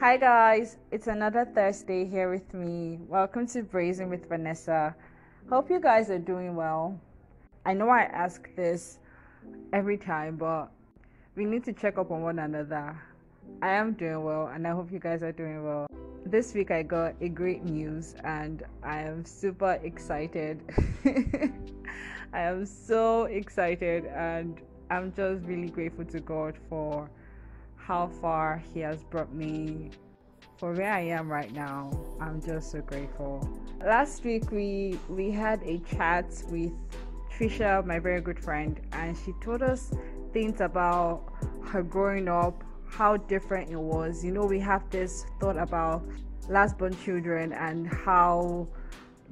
Hi guys, it's another Thursday here with me. Welcome to Brazen with Vanessa. Hope you guys are doing well. I know I ask this every time, but we need to check up on one another. I am doing well and I hope you guys are doing well. This week I got a great news and I am super excited. I am so excited and I'm just really grateful to God for how far He has brought me for where I am right now. I'm just so grateful. Last week we we had a chat with Trisha, my very good friend, and she told us things about her growing up, how different it was. You know, we have this thought about last born children and how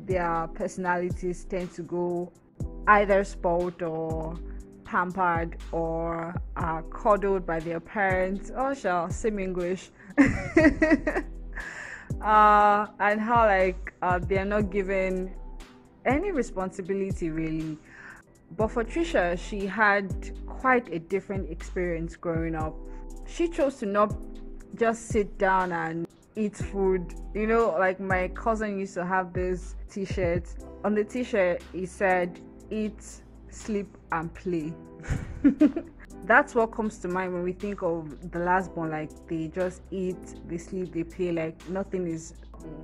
their personalities tend to go either spoiled or pampered or are coddled by their parents. Oh, shall same English. uh, and how like uh, they are not given any responsibility really. But for Trisha, she had quite a different experience growing up. She chose to not just sit down and eat food. You know, like my cousin used to have this t shirt. On the t shirt, he said, Eat, sleep, and play. That's what comes to mind when we think of the last born. Like they just eat, they sleep, they play. Like nothing is,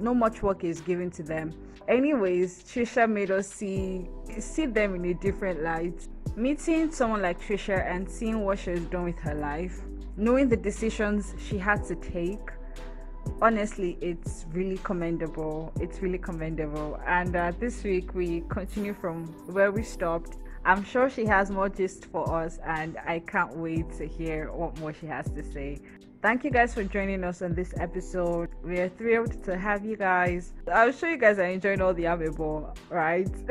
no much work is given to them. Anyways, Trisha made us see see them in a different light. Meeting someone like Trisha and seeing what she has done with her life, knowing the decisions she had to take, honestly it's really commendable it's really commendable and uh, this week we continue from where we stopped i'm sure she has more gist for us and i can't wait to hear what more she has to say. Thank you guys for joining us on this episode. We are thrilled to have you guys. I'm sure you guys are enjoying all the amiable right?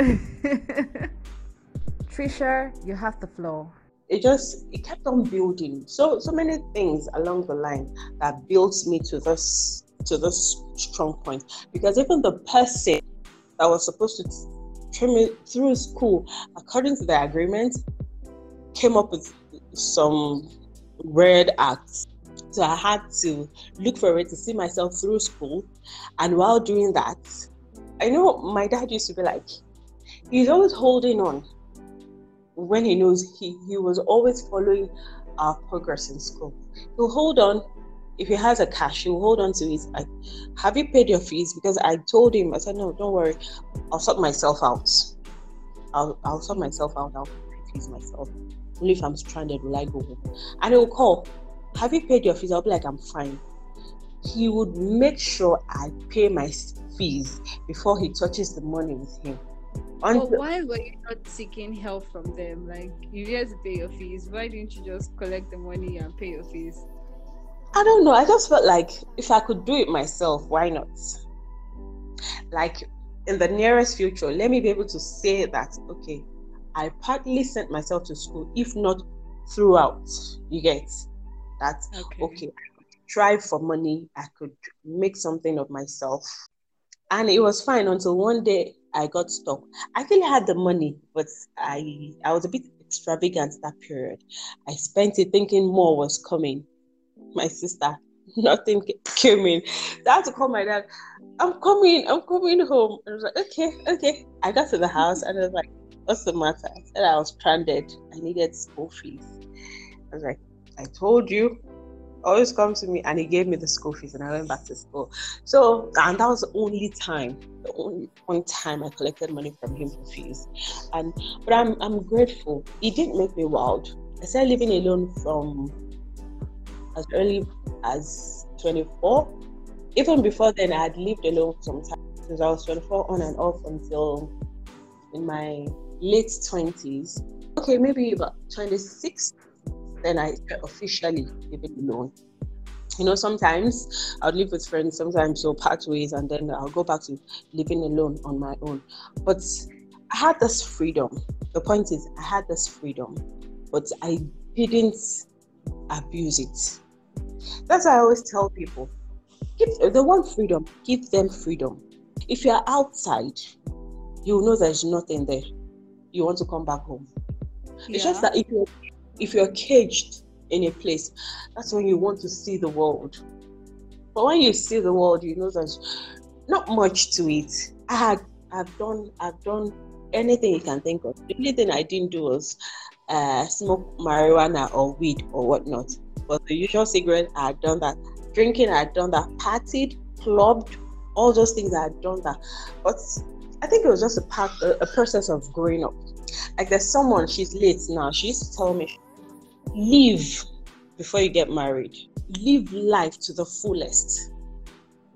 Trisha you have the floor. It just it kept on building. So so many things along the line that built me to this to this strong point. Because even the person that was supposed to through school according to the agreement came up with some weird acts so i had to look for it to see myself through school and while doing that i know my dad used to be like he's always holding on when he knows he, he was always following our progress in school. He'll hold on. If he has a cash, he'll hold on to it. Like, have you paid your fees? Because I told him, I said, no, don't worry. I'll sort myself out. I'll, I'll sort myself out. I'll pay fees myself. Only if I'm stranded will I go home. And he'll call, have you paid your fees? I'll be like, I'm fine. He would make sure I pay my fees before he touches the money with him but why were you not seeking help from them? Like you just pay your fees. Why didn't you just collect the money and pay your fees? I don't know. I just felt like if I could do it myself, why not? Like in the nearest future, let me be able to say that okay, I partly sent myself to school, if not throughout. You get that? Okay. okay try for money. I could make something of myself, and it was fine until one day I got stuck. I actually had the money, but I I was a bit extravagant that period. I spent it thinking more was coming. My sister, nothing came in. So I had to call my dad. I'm coming. I'm coming home. And I was like, okay, okay. I got to the house and I was like, what's the matter? I said I was stranded. I needed school fees. I was like, I told you always come to me and he gave me the school fees and I went back to school. So and that was the only time, the only one time I collected money from him for fees. And but I'm I'm grateful. He didn't make me wild. I started living alone from as early as 24. Even before then I had lived alone for some time since I was 24 on and off until in my late 20s. Okay, maybe about 26 then I officially living alone. You know, sometimes I'll live with friends, sometimes ways, and then I'll go back to living alone on my own. But I had this freedom. The point is, I had this freedom, but I didn't abuse it. That's why I always tell people give they want freedom, give them freedom. If you're outside, you know there's nothing there. You want to come back home. Yeah. It's just that if you're if you're caged in a place, that's when you want to see the world. But when you see the world, you know there's not much to it. I had I've done I've done anything you can think of. The only thing I didn't do was uh, smoke marijuana or weed or whatnot. But the usual cigarette, I had done that. Drinking, I had done that. Partied, clubbed, all those things, I had done that. But I think it was just a part, a, a process of growing up. Like there's someone, she's late now. She used to tell me, live before you get married. Live life to the fullest.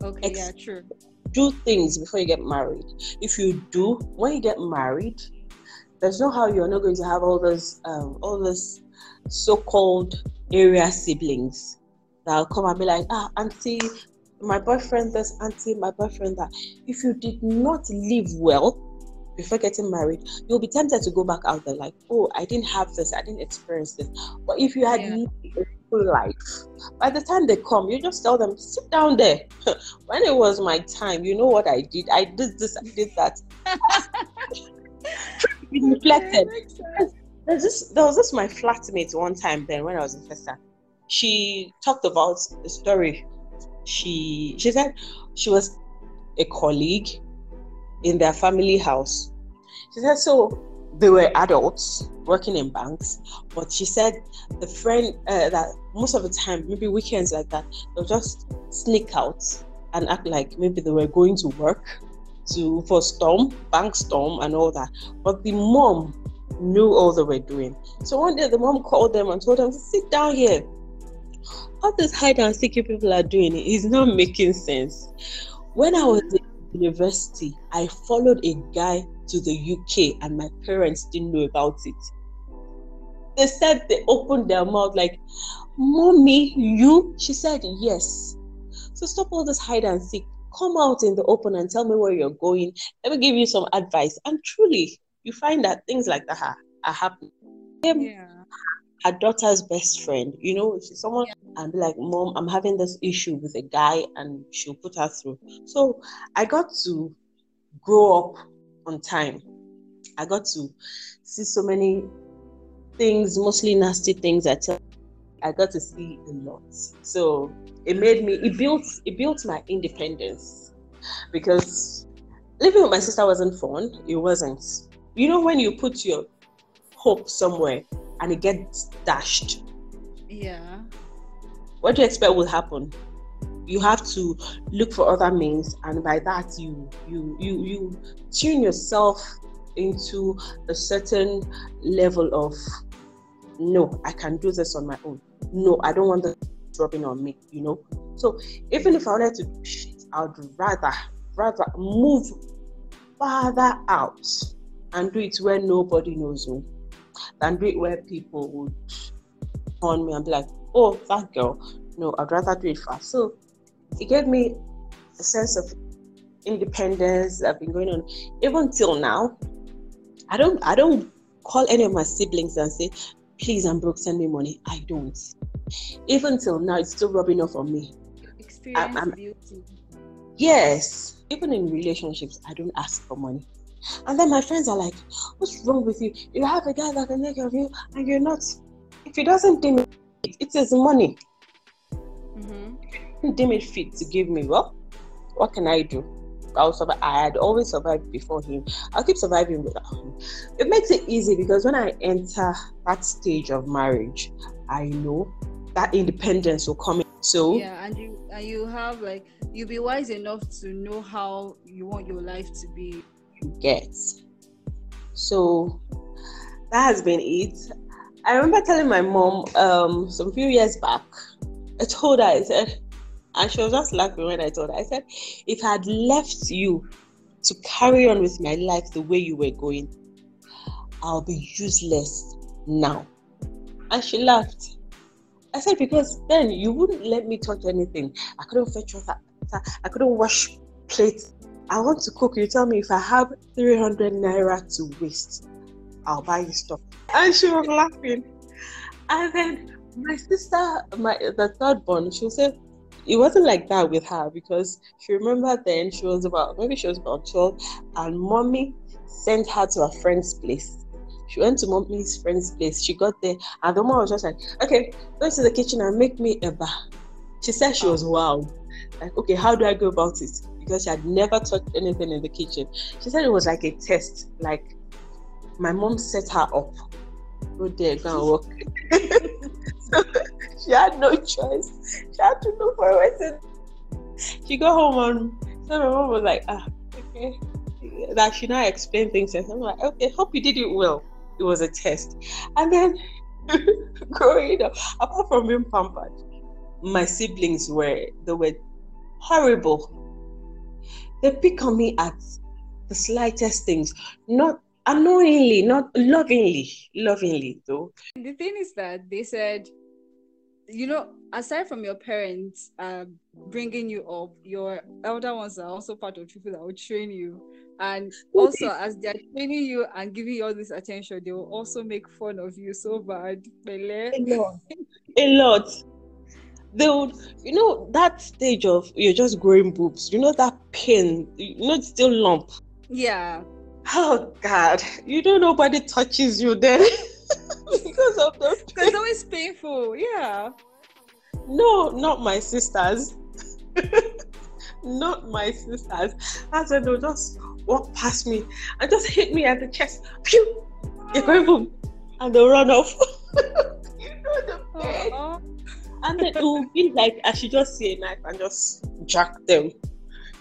Okay, Ex- yeah, true. Do things before you get married. If you do, when you get married, there's no how you're not going to have all those um, all those so-called area siblings that'll come and be like, ah, auntie, my boyfriend this, auntie, my boyfriend that. If you did not live well before getting married, you'll be tempted to go back out there like, oh, I didn't have this, I didn't experience this. But if you had yeah. lived a full life, by the time they come, you just tell them, sit down there. when it was my time, you know what I did? I did this, I did that. reflected. There's this, there was this my flatmate one time then when I was in Festac. She talked about the story. She she said she was a colleague in their family house. She said so they were adults working in banks, but she said the friend uh, that most of the time, maybe weekends like that, they'll just sneak out and act like maybe they were going to work to for storm, bank storm, and all that. But the mom knew all they were doing. So one day the mom called them and told them, sit down here. All this hide and seek people are doing is not making sense. When I was in university, I followed a guy to the UK and my parents didn't know about it. They said they opened their mouth like, Mommy, you? She said, Yes. So stop all this hide and seek come out in the open and tell me where you're going. Let me give you some advice. And truly, you find that things like that are, are happening. Um, yeah. Her daughter's best friend, you know, she's someone yeah. and be like, Mom, I'm having this issue with a guy, and she'll put her through. So I got to grow up on time. I got to see so many things, mostly nasty things. I tell I got to see a lot. So it made me it built it built my independence because living with my sister wasn't fun. It wasn't. You know when you put your hope somewhere and it gets dashed. Yeah. What do you expect will happen? You have to look for other means, and by that you you you you tune yourself into a certain level of no, I can do this on my own no, I don't want the dropping on me, you know. So even if I wanted to do shit, I would rather rather move farther out and do it where nobody knows me than do it where people would on me and be like, oh, that girl. No, I'd rather do it fast. So it gave me a sense of independence that I've been going on even till now. I don't I don't call any of my siblings and say, please, I'm broke, send me money. I don't. Even till now, it's still rubbing off on me. Experience I'm, I'm, beauty. Yes. Even in relationships, I don't ask for money. And then my friends are like, what's wrong with you? You have a guy that can take care of you and you're not. If he doesn't deem it, it is money. Mm-hmm. Deem it fit to give me. Well, what can I do? I'll survive. I had always survived before him. I'll keep surviving without him. It makes it easy because when I enter that stage of marriage, I know that independence will come in. So yeah, and you and you have like you'll be wise enough to know how you want your life to be. Get. So that has been it. I remember telling my mom um some few years back. I told her I said and she was just laughing when I told her. I said, if I had left you to carry on with my life the way you were going, I'll be useless now. And she laughed. I said, because then you wouldn't let me touch anything. I couldn't fetch water. I couldn't wash plates. I want to cook. You tell me if I have 300 naira to waste, I'll buy you stuff. And she was laughing. And then my sister, my the third born, she said, it wasn't like that with her because she remember then she was about maybe she was about 12 and mommy sent her to a friend's place she went to mommy's friend's place she got there and the mom was just like okay go to the kitchen and make me eba she said she was wow like, okay, how do I go about it? Because she had never touched anything in the kitchen. She said it was like a test. Like my mom set her up. Go there, go and work. so she had no choice. She had to look for a way. She got home and so my mom was like, ah, okay. That she now explained things and I'm like, okay, hope you did it well. It was a test. And then growing up, apart from being pampered, my siblings were they were horrible. They pick on me at the slightest things, not annoyingly, not lovingly, lovingly though. The thing is that they said, you know, aside from your parents uh, bringing you up, your elder ones are also part of people that will train you. And also, as they're training you and giving you all this attention, they will also make fun of you so bad. A lot. A lot they would, you know, that stage of you're just growing boobs, you know, that pain, you know, it's still lump. Yeah. Oh God, you know, nobody touches you then because of the. It's always painful. Yeah. No, not my sisters. not my sisters. As when they'll just walk past me and just hit me at the chest. Pew! You're going boom, and they'll run off. you know the pain. Uh-huh and then it will be like I should just see a knife and just jack them.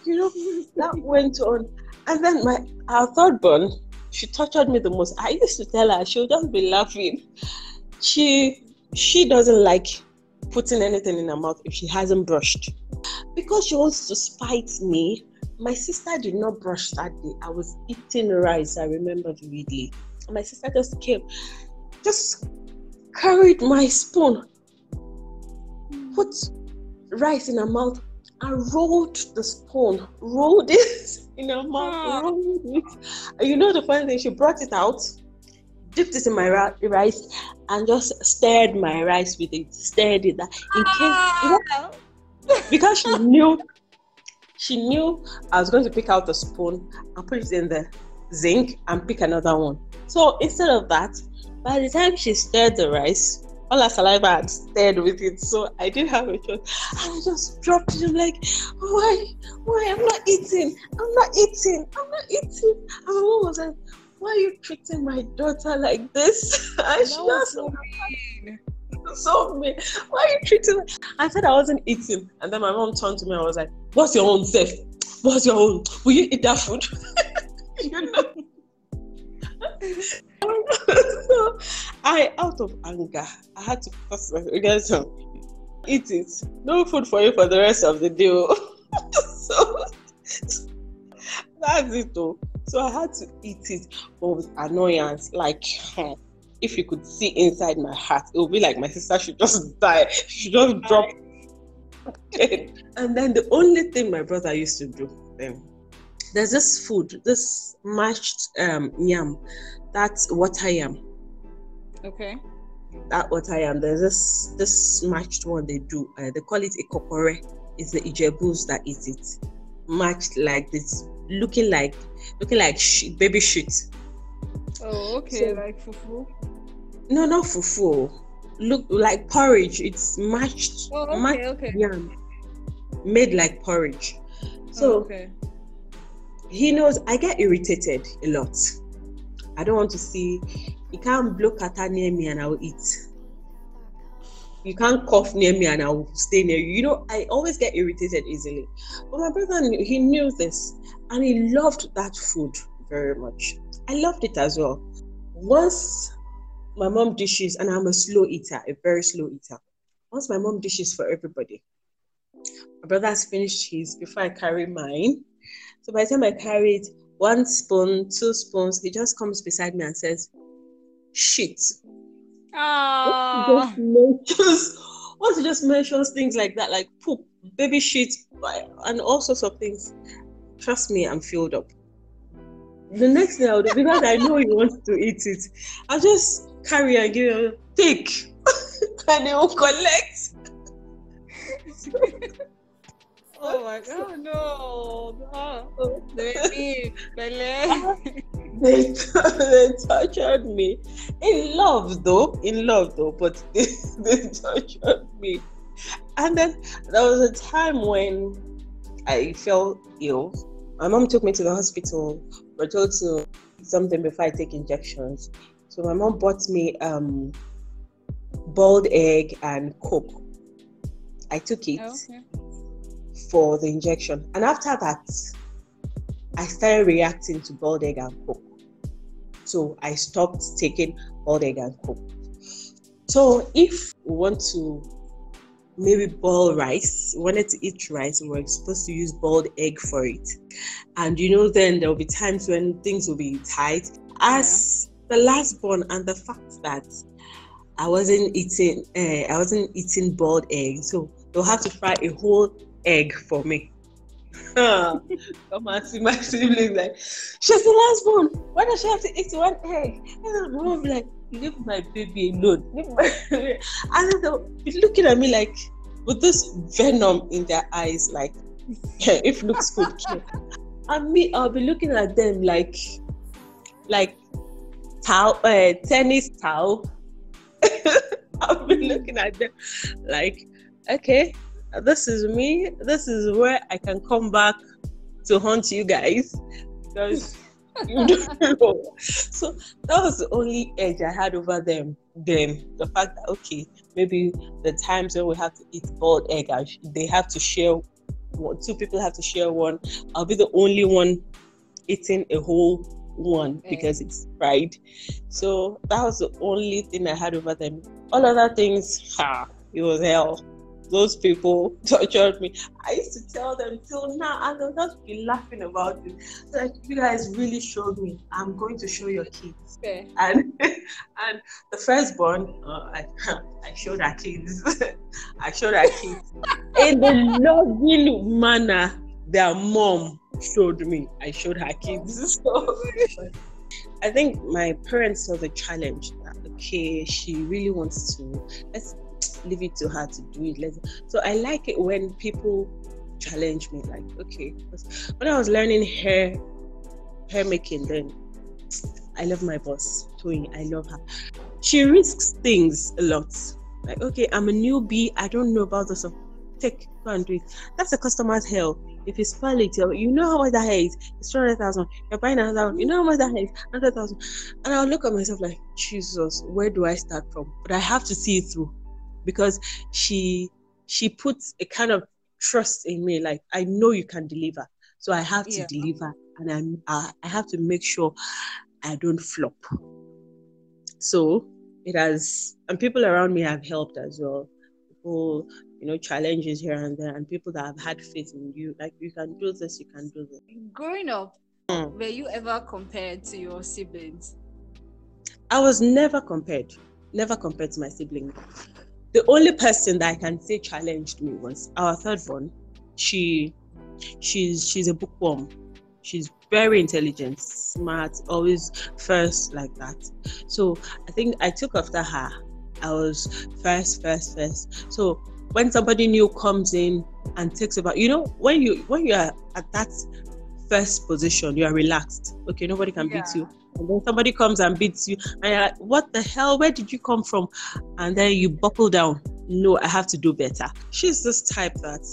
You know, that went on. And then my our third born, she tortured me the most. I used to tell her she would just be laughing. She she doesn't like putting anything in her mouth if she hasn't brushed. Because she wants to spite me, my sister did not brush that day. I was eating rice, I remember vividly. My sister just came, just carried my spoon put rice in her mouth and rolled the spoon, rolled it in her mouth, ah. rolled it. And you know the funny thing, she brought it out, dipped it in my ra- rice, and just stirred my rice with it, stirred it. That in case, ah. because she knew, she knew I was going to pick out the spoon and put it in the zinc and pick another one. So instead of that, by the time she stirred the rice, all her saliva had stayed with it, so I didn't have a choice. And I just dropped it. I'm like, why? Why? I'm not eating. I'm not eating. I'm not eating. And my mom was like, why are you treating my daughter like this? And she was so mean. So mean. Why are you treating her? I said I wasn't eating. And then my mom turned to me and was like, What's your own self? What's your own? Will you eat that food? you know? So I, out of anger, I had to pass my. Eat it. No food for you for the rest of the day. Oh. so that's it though. So I had to eat it, but with annoyance. Like, hmm, if you could see inside my heart, it would be like my sister should just die. She just drop. and then the only thing my brother used to do then there's this food, this mashed um, yam, that's what I am. Okay. That what I am. There's this this mashed one they do. Uh, they call it ikokore. It's the Ijebus that eat it, mashed like this, looking like looking like sh- baby shit. Oh, okay, so, like fufu. No, not fufu. Look like porridge. It's mashed. Oh, okay, mashed okay. Yam, made like porridge. So oh, okay he knows I get irritated a lot. I don't want to see. You can't blow catarrh near me and I will eat. You can't cough near me and I will stay near you. You know, I always get irritated easily. But my brother he knew this and he loved that food very much. I loved it as well. Once my mom dishes, and I'm a slow eater, a very slow eater. Once my mom dishes for everybody, my brother has finished his before I carry mine. So by the time I carry it, one spoon, two spoons, he just comes beside me and says, shit. Ah. Just once he just mentions things like that, like poop, baby shit, and all sorts of things. Trust me, I'm filled up. The next thing I'll do, because I know he wants to eat it, I'll just carry and give him, take, and he will collect. Oh my god, no. Oh, baby, they, they tortured me. In love though, in love though, but they, they tortured me. And then there was a time when I fell ill. My mom took me to the hospital. We're told to something before I take injections. So my mom bought me um boiled egg and coke. I took it Oh, okay. For the injection. And after that, I started reacting to boiled egg and coke. So I stopped taking boiled egg and coke. So if we want to maybe boil rice, we wanted to eat rice, we were supposed to use boiled egg for it. And you know, then there will be times when things will be tight. As the last born, and the fact that I wasn't eating, uh, I wasn't eating boiled egg, so they'll have to fry a whole egg for me. Come and see my siblings like she's the last one. Why does she have to eat one egg? And like, leave my baby alone. Leave my and then they'll be looking at me like with this venom in their eyes, like yeah, if looks good. And me, I'll be looking at them like like towel, uh, tennis towel. I'll be looking at them like, okay, this is me. This is where I can come back to haunt you guys because you don't know. So that was the only edge I had over them. Them the fact that okay, maybe the times when we have to eat boiled egg, I they have to share. One, two people have to share one. I'll be the only one eating a whole one Egg. because it's fried. So that was the only thing I had over them. All other things, ha, it was hell. Those people tortured me. I used to tell them till now, and they'll just be laughing about it. Like you guys really showed me. I'm going to show your kids. Fair. And and the firstborn, uh, I I showed her kids. I showed her kids in the loving manner their mom showed me. I showed her kids. So I think my parents saw the challenge that okay, she really wants to let's leave it to her to do it. Let's, so I like it when people challenge me, like, okay. When I was learning hair hair making then I love my boss, Toyin. I love her. She risks things a lot. Like, okay, I'm a newbie, I don't know about this. Take go and do it. That's a customer's hell. If you spoil it, you know how much that hair is. It's two hundred thousand. You're buying another one. You know how much that hair is. Hundred thousand. And I'll look at myself like, Jesus, where do I start from? But I have to see it through, because she she puts a kind of trust in me. Like I know you can deliver, so I have to Yeah. deliver, and I'm I, I have to make sure I don't flop. So it has, and people around me have helped as well. People, you know, challenges here and there, and people that have had faith in you, like you can do this, you can do this. Growing up, Mm. were you ever compared to your siblings? I was never compared, never compared to my sibling. The only person that I can say challenged me was our third one. She, she's she's a bookworm. She's very intelligent, smart, always first like that. So I think I took after her. I was first, first, first. So when somebody new comes in and takes about, you know, when you when you are at that first position, you are relaxed. Okay, nobody can beat you. And then somebody comes and beats you, and you're like, "What the hell? Where did you come from?" And then you buckle down. No, I have to do better. She's this type that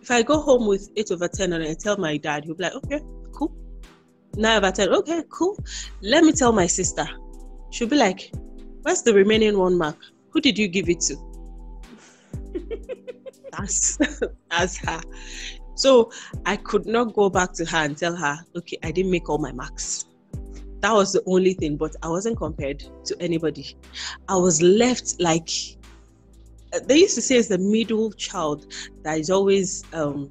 if I go home with eight over ten and I tell my dad, he'll be like, "Okay, cool." Nine over ten. Okay, cool. Let me tell my sister. She'll be like, "Where's the remaining one mark? Who did you give it to?" that's that's her. So I could not go back to her and tell her, okay, I didn't make all my marks. That was the only thing, but I wasn't compared to anybody. I was left like uh, they used to say it's the middle child that is always um,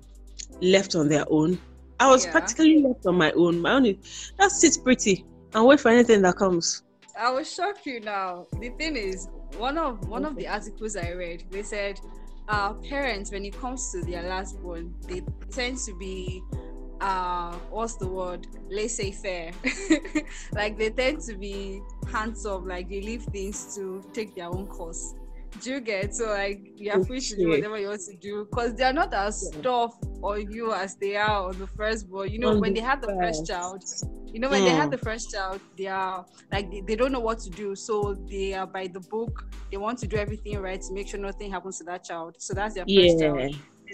left on their own. I was Yeah. practically left on my own. My own is just sit pretty and wait for anything that comes. I will shock you now. The thing is, one of one of the articles I read, they said uh parents when it comes to their last born, they tend to be uh what's the word? Laissez faire. like they tend to be hands-off, like they leave things to take their own course. Do you get so like you're free to do whatever you want to do because they're not as Yeah. tough on you as they are on the first born. You know, On when the they have the first child, You know, when they have Mm. the first child, they are like they, they don't know what to do, so they are by the book. They want to do everything right to make sure nothing happens to that child. So that's their first child.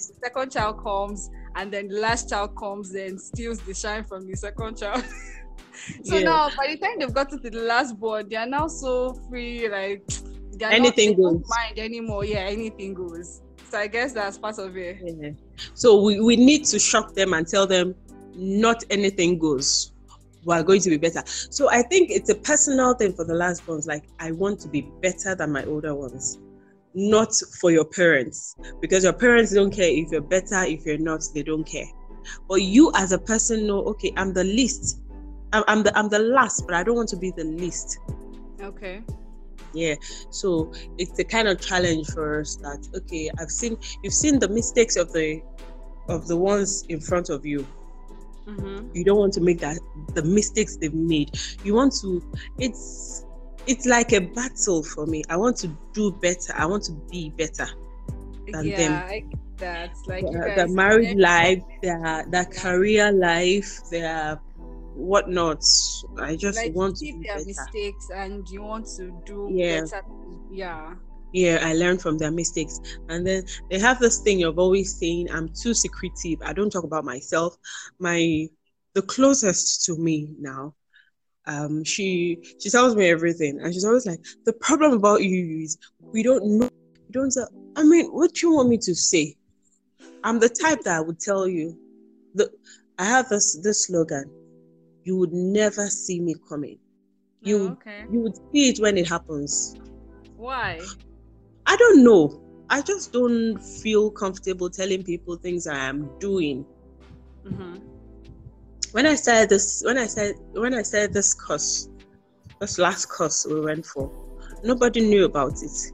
The second child comes, and then the last child comes, then steals the shine from the second child. so Yeah. now, by the time they've gotten to the last born, they are now so free, like they're Anything not, goes. mind anymore. Yeah, anything goes. So I guess that's part of it. Yeah. So we, we need to shock them and tell them not anything goes. We're going to be better. So I think it's a personal thing for the last ones. Like I want to be better than my older ones. Not for your parents. Because your parents don't care if you're better, if you're not, they don't care. But you as a person know, okay, I'm the least. I'm, I'm the I'm the last, but I don't want to be the least. Okay. Yeah. So it's a kind of challenge for us that okay, I've seen you've seen the mistakes of the of the ones in front of you. Mm-hmm. You don't want to make that the mistakes they've made. You want to it's it's like a battle for me. I want to do better. I want to be better. Than yeah, them. I get that. Like Their, marriage life, their their career life, their whatnot. I just like want to see their better. mistakes and you want to do Yeah. better. Yeah. yeah i learned from their mistakes and then they have this thing of always saying i'm too secretive i don't talk about myself my the closest to me now um she she tells me everything and she's always like the problem about you is we don't know we don't tell i mean what do you want me to say i'm the type that i would tell you the i have this this slogan you would never see me coming You- Oh, okay. you would see it when it happens Why? I don't know. I just don't feel comfortable telling people things I am doing. Mm-hmm. When I said this, when I said when I started this course, this last course we went for, nobody knew about it.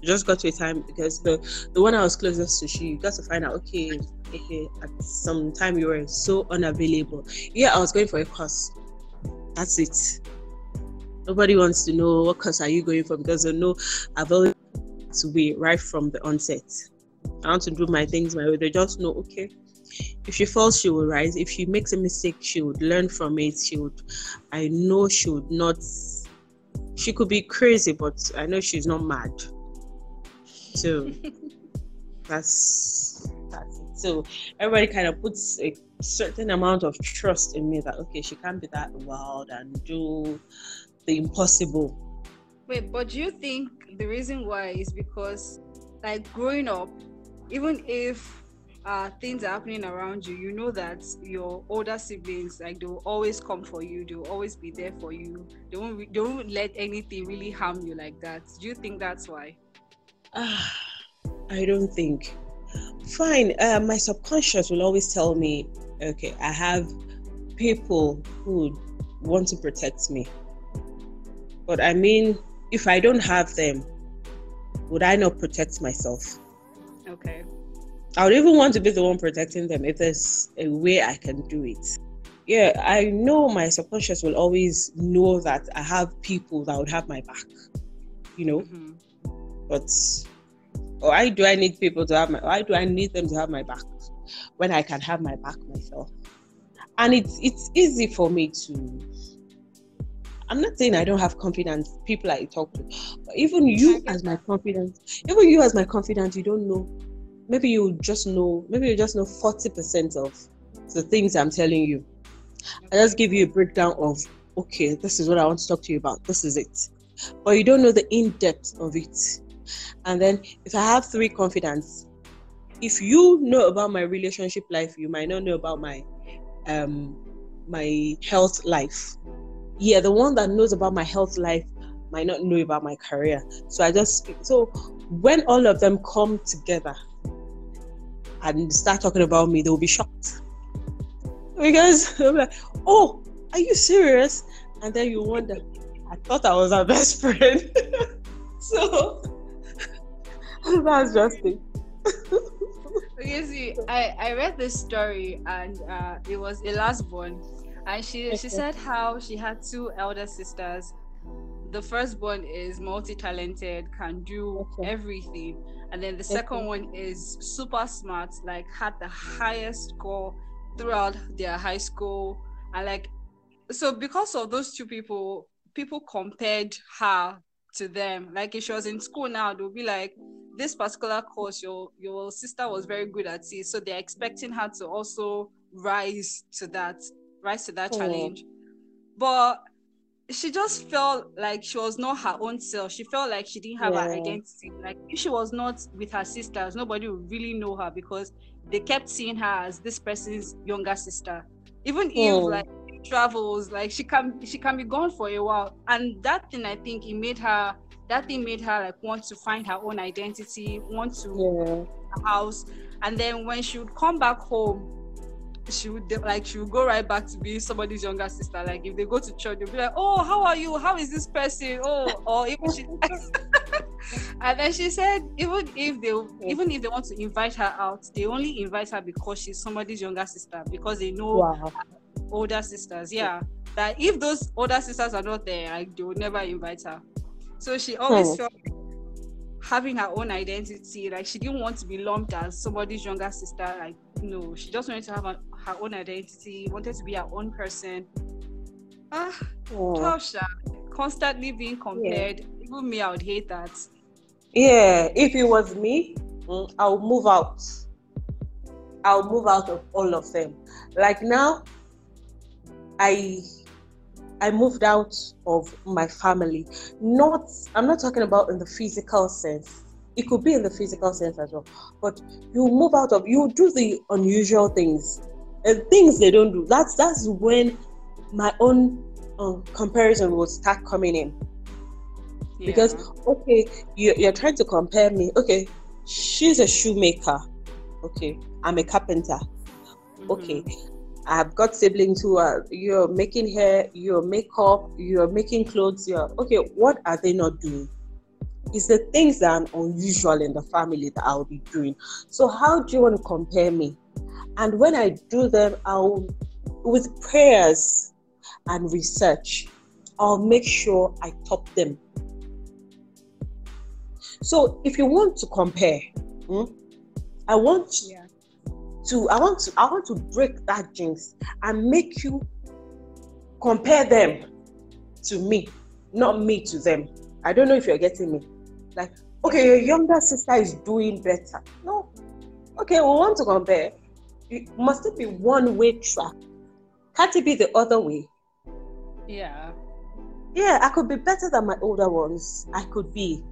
We just got to a time because the the one I was closest to, she got to find out. Okay, okay, at some time you were so unavailable. Yeah, I was going for a course. That's it. Nobody wants to know what course are you going for because they know I've always to be right from the onset. I want to do my things my way. They just know, okay, if she falls, she will rise. If she makes a mistake, she would learn from it. She would, I know she would not, she could be crazy, but I know she's not mad. So that's, that's it. So everybody kind of puts a certain amount of trust in me that, okay, she can't be that wild and do the impossible. Wait, but do you think the reason why is because, like, growing up, even if uh, things are happening around you, you know that your older siblings, like, they will always come for you. They will always be there for you. They won't. Re- they won't let anything really harm you like that. Do you think that's why? Ah, I don't think. Fine. Uh, my subconscious will always tell me, okay, I have people who want to protect me. But I mean, if I don't have them, would I not protect myself? Okay. I would even want to be the one protecting them if there's a way I can do it. Yeah, I know my subconscious will always know that I have people that would have my back, you know. Mhm. but why do I need people to have my why do I need them to have my back when I can have my back myself? And it's it's easy for me to I'm not saying I don't have confidence, people I talk to, but even you as my confidence, even you as my confidence, you don't know. Maybe you just know, maybe you just know 40% of the things I'm telling you. I just give you a breakdown of okay, this is what I want to talk to you about. This is it. But you don't know the in depth of it. And then if I have three confidence, if you know about my relationship life, you might not know about my um my health life. Yeah, the one that knows about my health life might not know about my career. So I just. So when all of them come together and start talking about me, they'll be shocked. Because they'll be like, oh, are you serious? And then you wonder, I thought I was our best friend. so that's just it. Okay, see, I, I read this story and uh, it was a last born, and she she said how she had two elder sisters. The firstborn is multi-talented, can do Okay. everything, and then the second one is super smart, like had the highest score throughout their high school, and like so because of those two people, people compared her to them. Like if she was in school now, they'll be like, this particular course, your your sister was very good at it. So they're expecting her to also rise to that, rise to that oh. challenge. But she just felt like she was not her own self. She felt like she didn't have yeah. her identity. Like if she was not with her sisters, nobody would really know her because they kept seeing her as this person's younger sister. Even if hmm. like travels, like she can she can be gone for a while. And that thing I think it made her that thing made her like want to find her own identity, want to yeah. house. And then when she would come back home, she would like she would go right back to be somebody's younger sister. Like if they go to church, they'll be like, "Oh, how are you? How is this person? Oh, or even she." and then she said, even if they even if they want to invite her out, they only invite her because she's somebody's younger sister because they know wow. older sisters. Yeah, that if those older sisters are not there, like they would never invite her. So she always oh. felt having her own identity. Like she didn't want to be lumped as somebody's younger sister. Like no, she just wanted to have a, her own identity. Wanted to be her own person. Ah, oh. tough, Constantly being compared. Yeah. Even me, I would hate that. Yeah, if it was me, mm, I'll move out. I'll move out of all of them. Like now, I I moved out of my family. Not, I'm not talking about in the physical sense. It could be in the physical sense as well. But you move out of, you do the unusual things, and things they don't do. That's that's when my own um, comparison will start coming in. Yeah. Because okay, you, you're trying to compare me. Okay, she's a shoemaker. Okay, I'm a carpenter. Mm-hmm. Okay, I've got siblings who are you're making hair, you're makeup, you're making clothes, you're okay, what are they not doing? It's the things that are unusual in the family that I'll be doing. So how do you want to compare me? And when I do them, I'll with prayers and research, I'll make sure I top them. So if you want to compare, hmm, I want yeah to I want to I want to break that jinx and make you compare them to me, not me to them. I don't know if you're getting me. Like, okay, your younger sister is doing better. No. Okay, we want to compare. Must it be one way track? Can't it be the other way? Yeah. Yeah, I could be better than my older ones. I could be.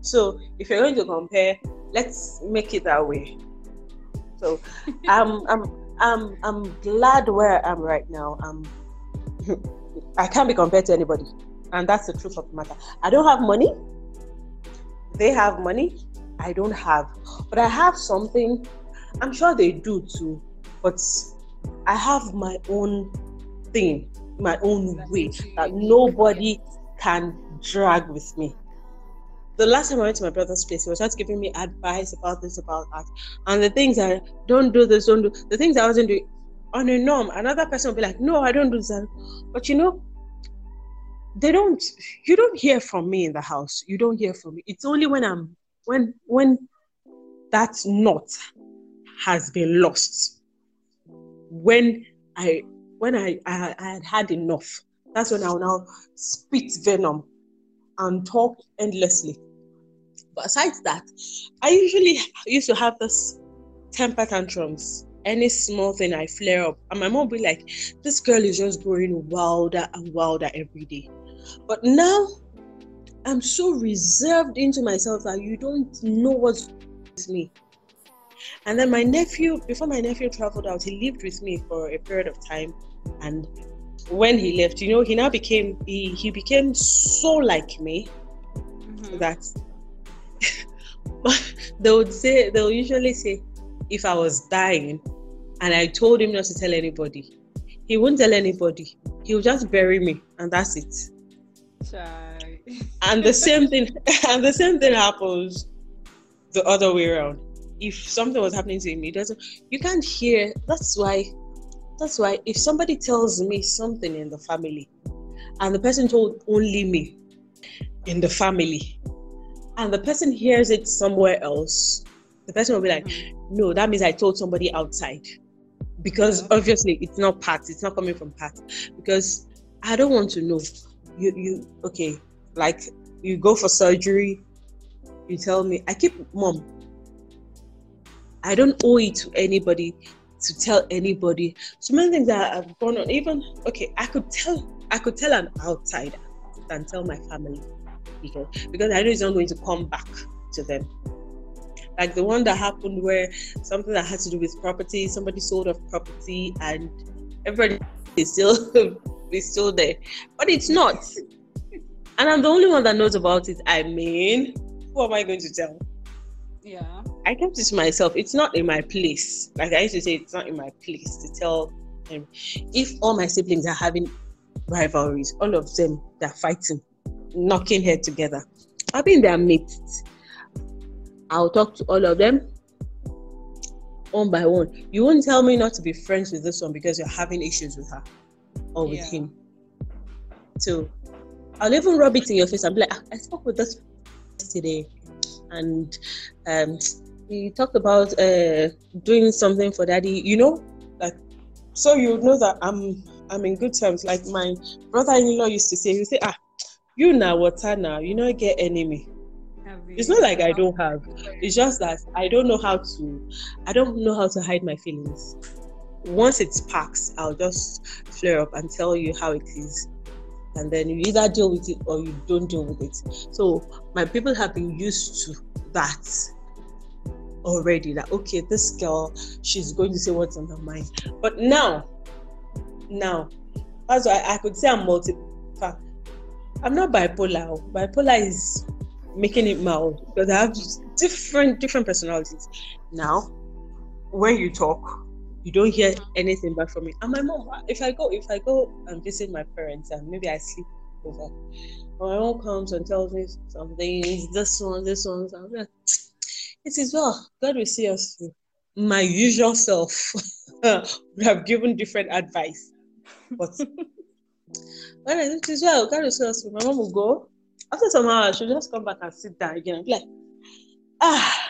So if you're going to compare, let's make it that way. So I'm I'm I'm I'm glad where I am right now. I'm I can't be compared to anybody. And that's the truth of the matter. I don't have money. They have money. I don't have. But I have something. I'm sure they do too. But I have my own thing, my own way that nobody can drag with me the last time I went to my brother's place, he was just giving me advice about this, about that. And the things I don't do this, don't do the things I wasn't doing on a norm. Another person will be like, No, I don't do that. But you know, they don't you don't hear from me in the house. You don't hear from me. It's only when I'm when when that's knot has been lost. When I when I, I, I had had enough. That's when I'll now spit venom and talk endlessly. But aside that, I usually used to have this temper tantrums. Any small thing I flare up, and my mom be like, "This girl is just growing wilder and wilder every day." But now, I'm so reserved into myself that you don't know what's with me. And then my nephew, before my nephew traveled out, he lived with me for a period of time, and when he left, you know, he now became he, he became so like me mm-hmm. that they would say they'll usually say if I was dying and I told him not to tell anybody, he wouldn't tell anybody. He'll just bury me and that's it. Sorry. and the same thing and the same thing happens the other way around. If something was happening to him, he doesn't you can't hear that's why that's why if somebody tells me something in the family and the person told only me in the family and the person hears it somewhere else, the person will be like, mm-hmm. no, that means I told somebody outside. because obviously it's not Pat, it's not coming from Pat. Because I don't want to know. You you okay, like you go for surgery, you tell me, I keep mom. I don't owe it to anybody to tell anybody. So many things that I've gone on. Even okay, I could tell I could tell an outsider than tell my family because because I know it's not going to come back to them. Like the one that happened where something that had to do with property, somebody sold off property and everybody is still is still there. But it's not. And I'm the only one that knows about it. I mean, who am I going to tell? Yeah. I kept it to myself. It's not in my place. Like I used to say, it's not in my place to tell them. If all my siblings are having rivalries, all of them they're fighting, knocking head together. I'll be in their midst. I'll talk to all of them one by one. You won't tell me not to be friends with this one because you're having issues with her or with Yeah. him. So I'll even rub it in your face and be like, "Ah, I spoke with this yesterday, and um, he talked about uh, doing something for daddy. You know, like so you know that I'm I'm in good terms. Like my brother-in-law used to say, he say, ah, you now water now, you know, get enemy. It's not like I don't have. It's just that I don't know how to. I don't know how to hide my feelings. Once it sparks, I'll just flare up and tell you how it is, and then you either deal with it or you don't deal with it. So my people have been used to that already. That okay, this girl, she's going to say what's on her mind. But now, now, why I could say I'm multi. I'm not bipolar. oh. Bipolar is making it mild because I have different different personalities. Now, when you talk, you don't hear anything back from me. And my mom, if I go, if I go and visit my parents and maybe I sleep over, my mom comes and tells me something, this one, this one, so I'm like, it is well. God will see us through. My usual self would have given different advice, but when I it is well, God will see us through. My mom will go. After some hours, she'll just come back and sit down again be like, ah,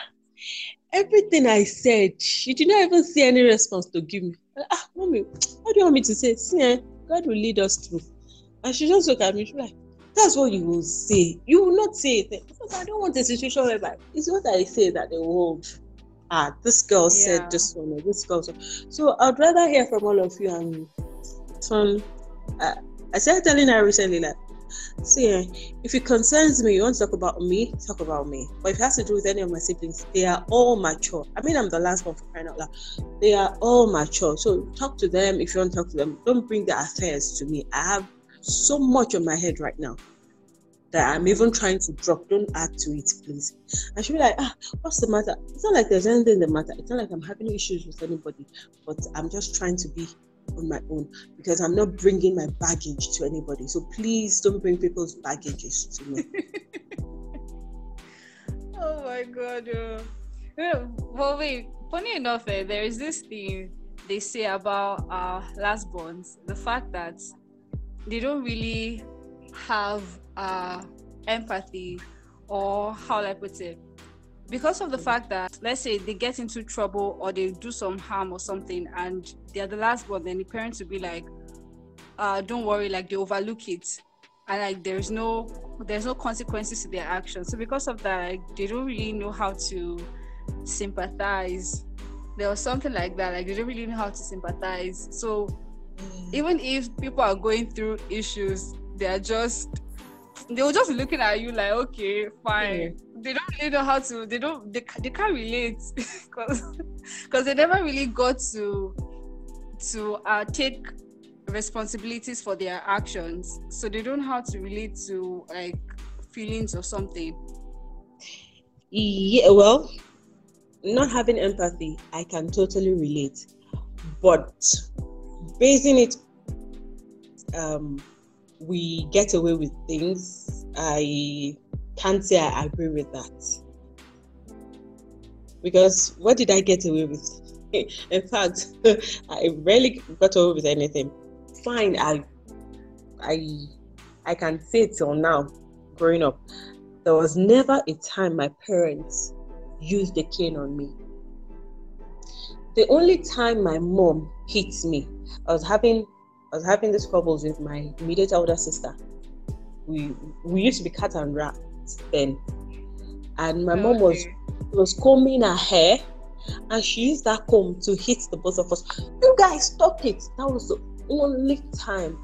everything I said, you did not even see any response to give me. Ah, mommy, what do you want me to say? See, eh, God will lead us through. And she just look at me, she's like, that's what you will say. You will not say it. Because I don't want a situation whereby it's what I say that the world, Ah, this girl Yeah. said this one, or this girl said. So I'd rather hear from all of you and from. Uh, I started telling her recently that, see, eh, if it concerns me, you want to talk about me, talk about me. But if it has to do with any of my siblings, they are all mature. I mean, I'm the last one for crying out loud. They are all mature. So talk to them if you want to talk to them. Don't bring their affairs to me. I have so much on my head right now that I'm even trying to drop. Don't add to it, please. I she'll be like, ah, what's the matter? It's not like there's anything the matter. It's not like I'm having issues with anybody, but I'm just trying to be on my own because I'm not bringing my baggage to anybody. So please don't bring people's baggages to me. Oh my god. Uh, well, wait. Funny enough, eh, there is this thing they say about our last bonds. The fact that they don't really have uh, empathy, or how I put it, because of the fact that let's say they get into trouble or they do some harm or something, and they're the last one. Then the parents will be like, uh, "Don't worry," like they overlook it. And like there's no there's no consequences to their actions. So because of that like, they don't really know how to sympathize. There was something like that like they don't really know how to sympathize. So even if people are going through issues they're just they were just looking at you like okay fine. They don't really know how to they don't they, they can't relate because because they never really got to to uh, take responsibilities for their actions. So they don't know how to relate to like feelings or something. Yeah, well, not having empathy, I can totally relate. But basing it, um, we get away with things. I can't say I agree with that. Because what did I get away with? In fact, I rarely got away with anything. Fine, I, I, I can say it till now, growing up, there was never a time my parents used a cane on me. The only time my mom hit me, I was having I was having these troubles with my immediate elder sister. We we used to be cat and rat then, and my mom was was combing her hair, and she used that comb to hit the both of us. You guys, stop it! That was the only time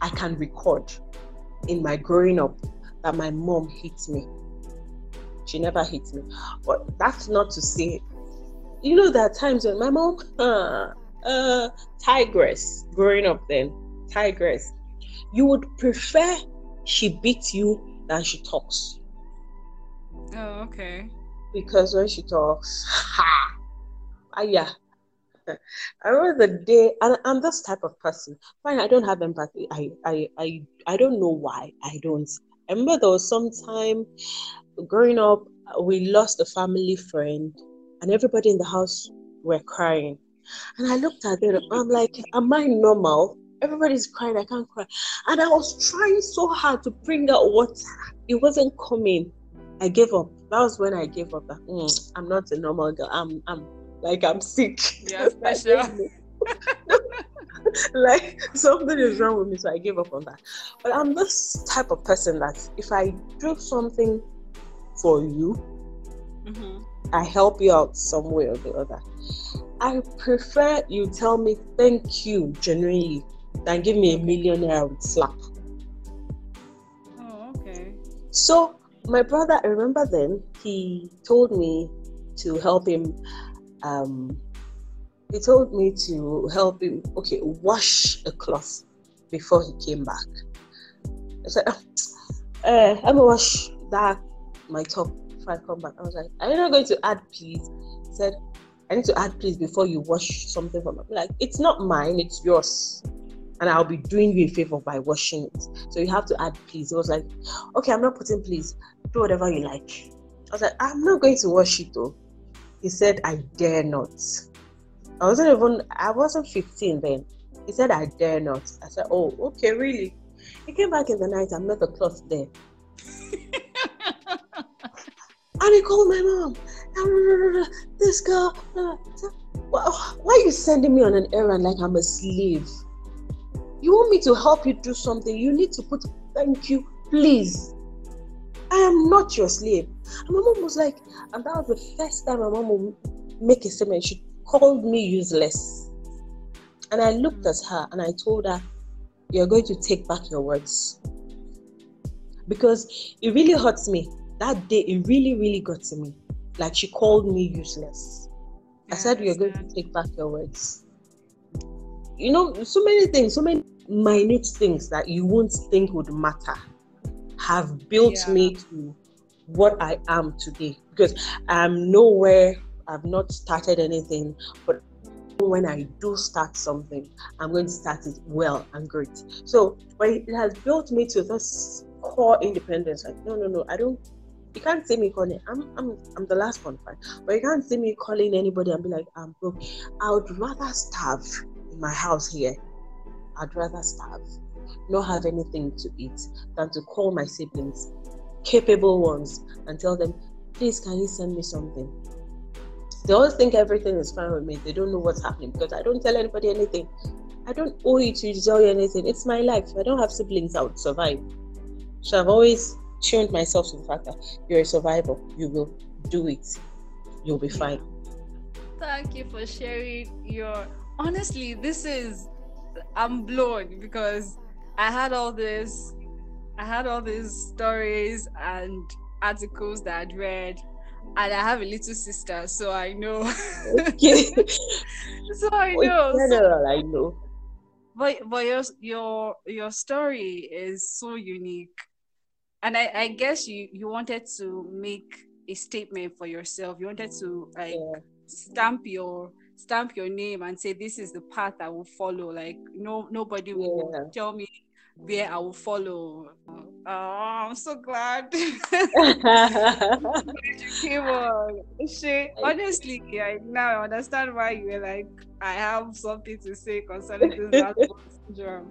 I can record in my growing up that my mom hit me. She never hit me, but that's not to say. You know, there are times when my mom, uh, uh, tigress, growing up then, tigress, you would prefer she beats you than she talks. Oh, okay. Because when she talks, ha, ah, yeah. I remember the day, and I'm this type of person. Fine, I don't have empathy. I, I, I, I don't know why I don't. I remember there was some time growing up, we lost a family friend, and everybody in the house were crying. And I looked at it, I'm like, Am I normal? Everybody's crying, I can't cry. And I was trying so hard to bring out water, it wasn't coming. I gave up. That was when I gave up. That mm, I'm not a normal girl. I'm, I'm like I'm sick. Yeah, special. like something is wrong with me, so I gave up on that. But I'm this type of person that if I do something for you, mm-hmm. I help you out some way or the other. I prefer you tell me thank you genuinely than give me a millionaire slap. Oh, okay. So my brother, I remember then he told me to help him. Um, he told me to help him. Okay, wash a cloth before he came back. I said, uh, "I'm gonna wash that my top before I come back." I was like, "Are you not going to add, please?" He said, I need to add please before you wash something from like it's not mine, it's yours. And I'll be doing you a favor by washing it. So you have to add please. It was like, okay, I'm not putting please. Do whatever you like. I was like, I'm not going to wash it though. He said, I dare not. I wasn't even I wasn't 15 then. He said, I dare not. I said, Oh, okay, really? He came back in the night and met the cloth there. and he called my mom this girl. Uh, why are you sending me on an errand like I'm a slave? You want me to help you do something? You need to put thank you, please. I am not your slave. And my mom was like, and that was the first time my mom would make a statement. She called me useless. And I looked at her and I told her, You're going to take back your words. Because it really hurts me. That day, it really, really got to me. Like she called me useless. I, said, You're going to take back your words. You know, so many things, so many minute things that you won't think would matter have built yeah. me to what I am today. Because I'm nowhere, I've not started anything, but when I do start something, I'm going to start it well and great. So, but it has built me to this core independence. Like, no, no, no, I don't you can't see me calling. I'm I'm I'm the last one, fine. But you can't see me calling anybody and be like, um, I'm broke. I would rather starve in my house here. I'd rather starve, not have anything to eat, than to call my siblings, capable ones, and tell them, please, can you send me something? They always think everything is fine with me. They don't know what's happening because I don't tell anybody anything. I don't owe you to tell you anything. It's my life. If I don't have siblings, I would survive. So I've always tuned myself to the fact that you're a survivor. You will do it. You'll be fine. Thank you for sharing your. Honestly, this is. I'm blown because I had all this. I had all these stories and articles that I'd read, and I have a little sister, so I know. Okay. so I know. In general, so, I know. But but your your your story is so unique and I, I guess you you wanted to make a statement for yourself. You wanted to like yeah. stamp your stamp your name and say this is the path I will follow. Like no nobody will yeah. tell me where I will follow. Oh, I'm so glad you came on. She, honestly, I now I understand why you were like, I have something to say concerning this syndrome.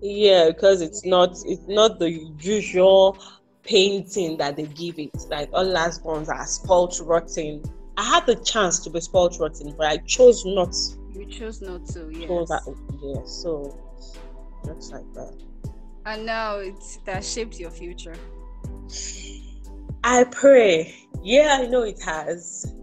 Yeah, because it's not it's not the usual painting that they give it. Like all last ones are spoiled rotten. I had the chance to be spoiled rotten, but I chose not. You chose not to. Yes. So that, yeah. So just like that. And now it's that shaped your future. I pray. Yeah, I know it has.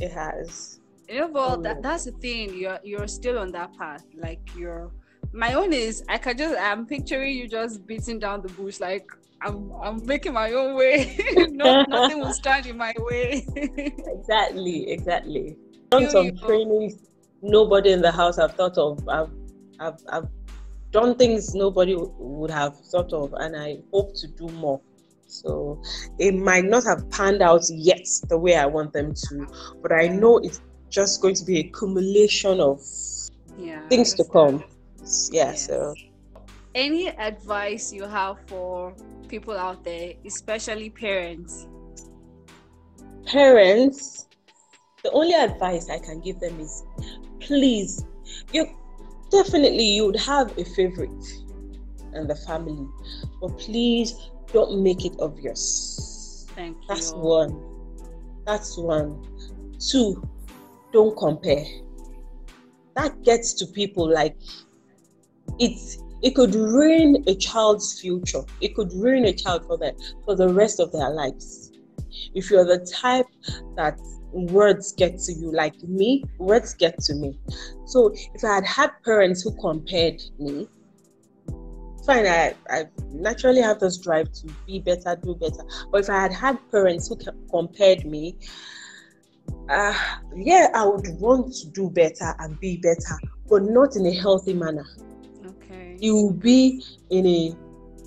It has. You know, but that, that's the thing. You're you're still on that path. Like you're. My own is I can just I'm picturing you just beating down the bush like I'm I'm making my own way. no, nothing will stand in my way. exactly, exactly. Done some training nobody in the house have thought of. I've, I've, I've done things nobody would have thought of, and I hope to do more. So it might not have panned out yet the way I want them to, but I know it's just going to be a accumulation of yeah, things to come. Yeah, yes. so any advice you have for people out there, especially parents? Parents, the only advice I can give them is please, you definitely you would have a favorite and the family, but please don't make it obvious. Thank you. That's one. That's one. Two, don't compare. That gets to people like it's it could ruin a child's future. It could ruin a child for them for the rest of their lives. If you're the type that words get to you, like me, words get to me. So if I had had parents who compared me, fine, I, I naturally have this drive to be better, do better. But if I had had parents who compared me, uh, yeah, I would want to do better and be better, but not in a healthy manner. You will be in a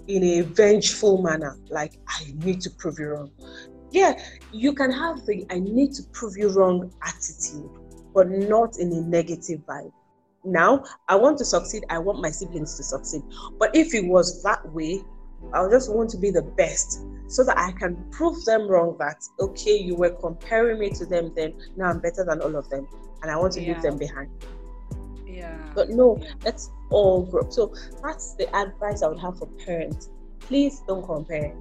in a vengeful manner, like I need to prove you wrong. Yeah, you can have the I need to prove you wrong attitude, but not in a negative vibe. Now, I want to succeed. I want my siblings to succeed. But if it was that way, I just want to be the best so that I can prove them wrong that, okay, you were comparing me to them then. Now I'm better than all of them. And I want to yeah. leave them behind. Yeah. But no, let's all grow. So that's the advice I would have for parents. Please don't compare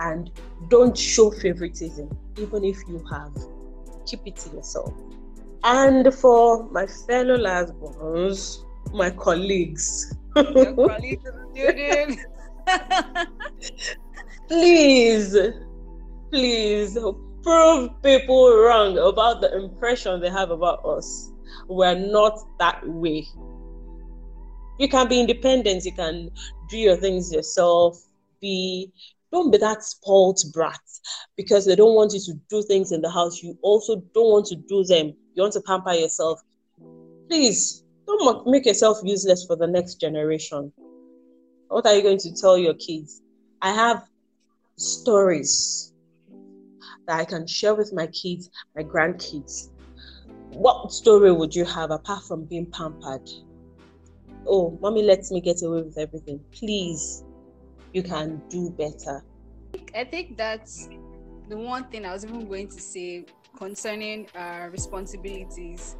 and don't show favoritism, even if you have. Keep it to yourself. And for my fellow lesbians, my colleagues. Your colleagues please, please prove people wrong about the impression they have about us. We're not that way. You can be independent, you can do your things yourself, be don't be that spoiled brat because they don't want you to do things in the house. You also don't want to do them. You want to pamper yourself. Please don't make yourself useless for the next generation. What are you going to tell your kids? I have stories that I can share with my kids, my grandkids. What story would you have apart from being pampered? Oh, mommy lets me get away with everything. Please, you can do better. I think that's the one thing I was even going to say concerning our responsibilities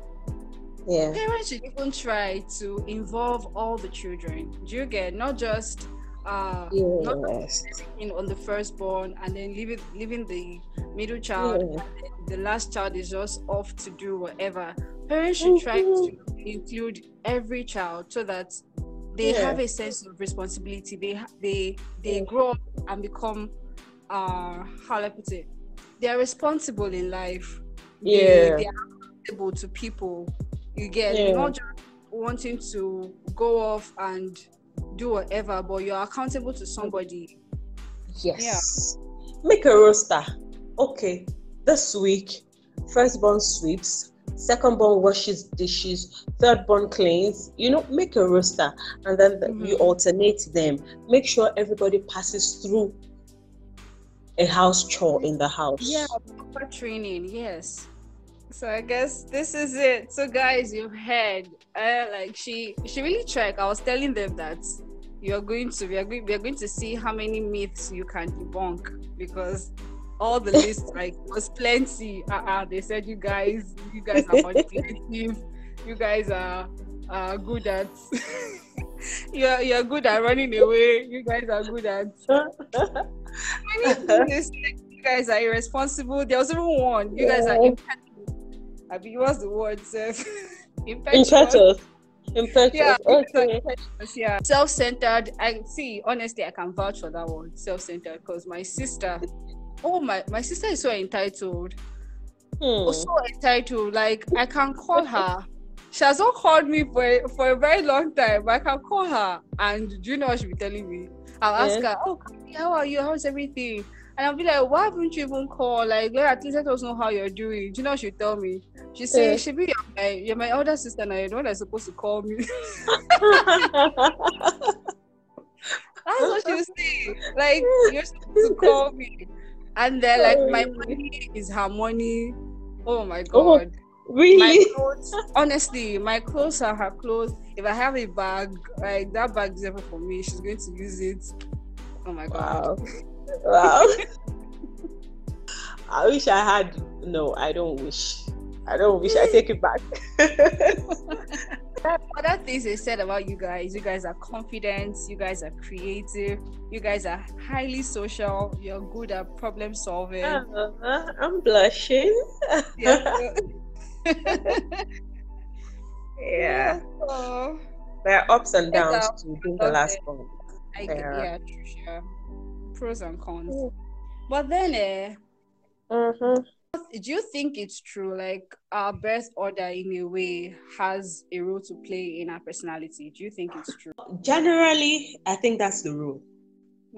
yeah. parents should even try to involve all the children. Do you get not just uh yes. not on the firstborn and then leaving leaving the middle child yeah. the last child is just off to do whatever. Parents should try to include every child so that they yeah. have a sense of responsibility. They they they grow up and become uh how I put it. They are responsible in life. Yeah. They, they are accountable to people you get yeah. not just wanting to go off and do whatever, but you're accountable to somebody. Yes. Yeah. Make a roster. Okay, this week, firstborn sweeps, secondborn washes dishes, thirdborn cleans. You know, make a roster and then mm-hmm. you alternate them. Make sure everybody passes through a house chore in the house. Yeah, proper training. Yes so I guess this is it. So guys, you've heard. Uh, like she she really tried. I was telling them that you're going to we are going we are going to see how many myths you can debunk because all the list like was plenty. Uh-uh, they said you guys you guys are manipulative. you guys are are good at you're you're good at running away. You guys are good at many things. You guys are irresponsible. There was even one. You guys are I mean, what's the word? Impetuous. Impetuous. Yeah, Okay. impetuous, yeah. Self-centered. I see. Honestly, I can vouch for that word, self-centered, because my sister, oh my, my sister is so entitled. Hmm. so entitled. Like I can call her. She has not called me for a, for a very long time. But I can call her, and do you know what she'll be telling me? I'll ask Yeah. her, "Oh, how are you? How's everything?" And I'll be like, "Why haven't you even called? Like, let at least let us know how you're doing." Do you know what she'll tell me? She say, Yeah. "She be my, you're my elder sister now. You're the one that's supposed to call me." That's what she'll say. Like, you're supposed to call me, and then like my money is her money. Oh my Oh, god my really? clothes honestly my clothes are her clothes if i have a bag like that bag is ever for me she's going to use it oh my god Wow. Wow. I wish I had. No, I don't wish. I don't wish. I take it back. other things they said about you guys you guys are confident you guys are creative you guys are highly social you're good at problem solving Uh, I'm blushing. yeah. Yeah. There are ups and downs to being the last one. I get, Yeah. yeah true sure pros and cons Mm. but then eh, Mm-hmm. Do you think it's true like our birth order in a way has a role to play in our personality do you think it's true Generally, I think that's the rule.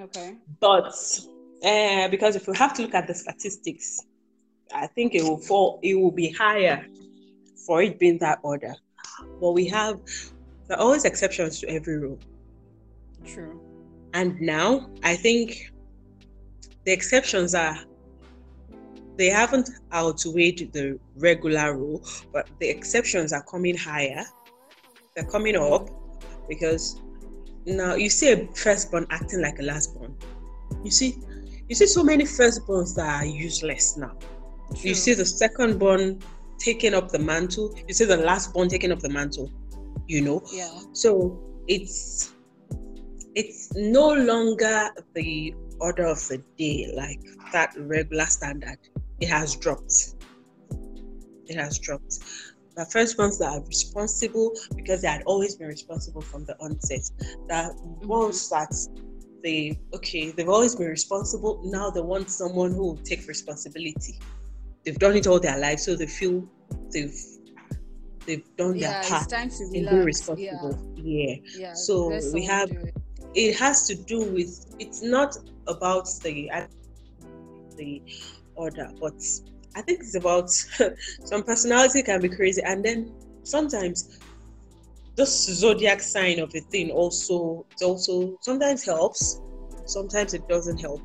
okay But uh, because if we have to look at the statistics, I think it will fall. It will be higher for it being that order. But we have there are always exceptions to every rule. true And now I think the exceptions are they haven't outweighed the regular rule, but the exceptions are coming higher. They're coming up because now you see a firstborn acting like a lastborn. You see, you see so many firstborns that are useless now. True. You see the secondborn taking up the mantle. You see the lastborn taking up the mantle. You know, yeah so it's it's no longer the order of the day like that regular standard. It has dropped. It has dropped. The first ones that are responsible because they had always been responsible from the onset. That mm-hmm. ones that they okay, they've always been responsible. Now they want someone who will take responsibility. They've done it all their life, so they feel they've they've done yeah their it's part time to in being relax yeah responsible. Yeah. yeah So we have- it. It has to do with it's not about the the order, but I think it's about some personality can be crazy, and then sometimes this zodiac sign of a thing also it also sometimes helps, sometimes it doesn't help.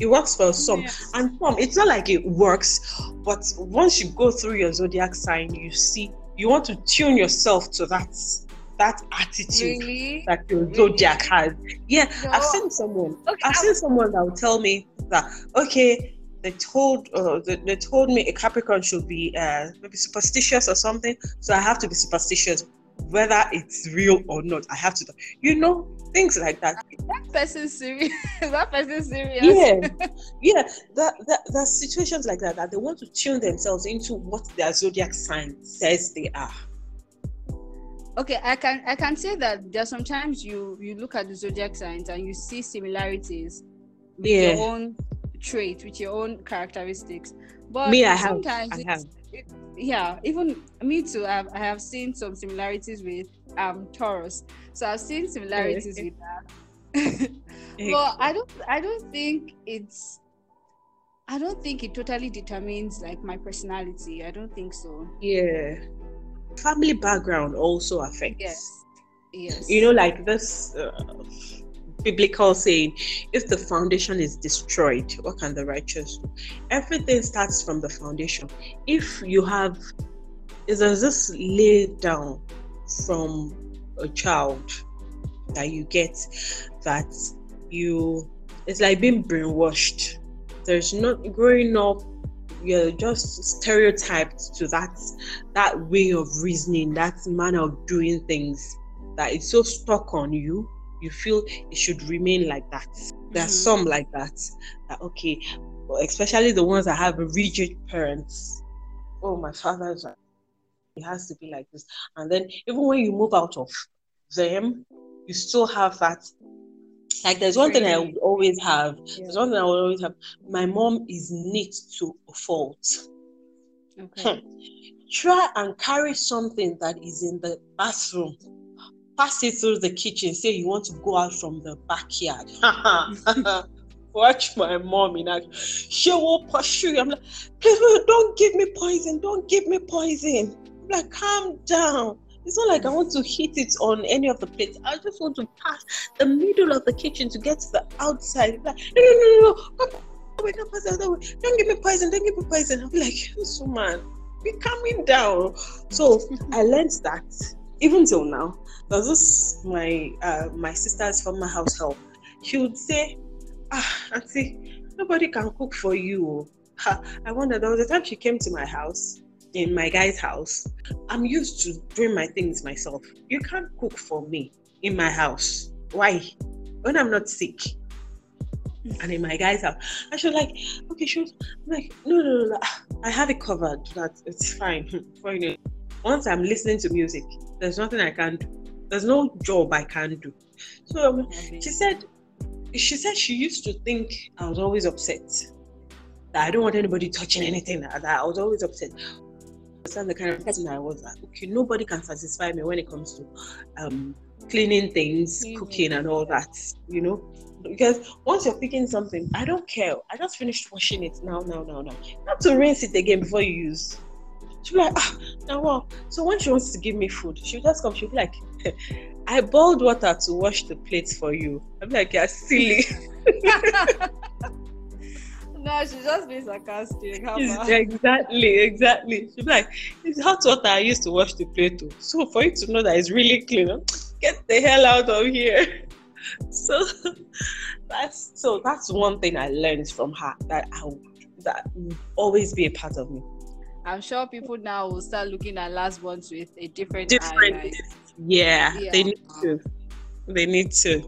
It works for some, Yes. and some it's not like it works, but once you go through your zodiac sign, you see you want to tune yourself to that that attitude really that your Really? zodiac has. Yeah, No. I've seen someone. okay I've seen someone that will tell me that okay, they told uh, they, they told me a Capricorn should be uh, maybe superstitious or something, so I have to be superstitious, whether it's real or not. I have to, you know, things like that. that person serious that person serious Yeah, yeah. That that situations like that that they want to tune themselves into what their zodiac sign says they are. okay i can i can say that there are sometimes you you look at the zodiac signs and you see similarities with Yeah. your own trait with your own characteristics. But Me, I have, sometimes I have. it- yeah even me too I have, I have seen some similarities with um taurus. So i've seen similarities with that. But i don't i don't think it's i don't think it totally determines like my personality. I don't think so. Yeah. Family background also affects. yes. Yes. You know, like this uh, biblical saying, if the foundation is destroyed, what can the righteous do? Everything starts from the foundation. If you have, is this laid down from a child that you get that you, it's like being brainwashed. There's not growing up you're just stereotyped to that that way of reasoning, that manner of doing things, that is so stuck on you. You feel it should remain like that. There are Mhm. some like that. That okay, well, especially the ones that have rigid parents. oh, my father's it has to be like this. And then even when you move out of them, you still have that. Like there's one thing I would always have. Yeah. There's one thing I would always have. My mom is neat to a fault. Okay. Try and carry something that is in the bathroom pass it through the kitchen, say you want to go out from the backyard. Watch my mom in action. She will pursue you. I'm like, please don't give me poison. Don't give me poison. I'm like, calm down. It's not like I want to hit it on any of the plates. I just want to pass the middle of the kitchen to get to the outside. Like, no, no, no, no, no. Wait, don't pass that way. Don't give me poison. Don't give me poison. I'm like, so man, be calming down. So I learned that even till now. There's this my uh, my sister's former house help. She would say, "Ah, auntie, nobody can cook for you." Ha. I wonder. There was a time she came to my house, in my guy's house. I'm used to doing my things myself. You can't cook for me in my house. Why? When I'm not sick. And in my guy's house, I should like, okay, she was like, no, no, no, no, I have it covered. That it's fine. Once I'm listening to music, there's nothing I can do there's no job I can do. So um, she said, she said she used to think I was always upset. That I don't want anybody touching anything. That I was always upset. That's the kind of person I was. Like, okay, nobody can satisfy me when it comes to um, cleaning things, mm-hmm. cooking, and all that. You know, because once you're picking something, I don't care. I just finished washing it now, now, now, now. Not to rinse it again before you use. She'll be like, ah, now what? So when she wants to give me food, she'll just come. She'll be like, I boiled water to wash the plates for you. I'm like, you're silly. no, she's just being sarcastic. exactly, exactly. She'll be like, it's hot water I used to wash the plate too. So for you to know that it's really clean, get the hell out of here. So that's so that's one thing I learned from her that I that will always be a part of me. I'm sure people now will start looking at last ones with a different, different eye. Yeah, yeah, they need to. They need to.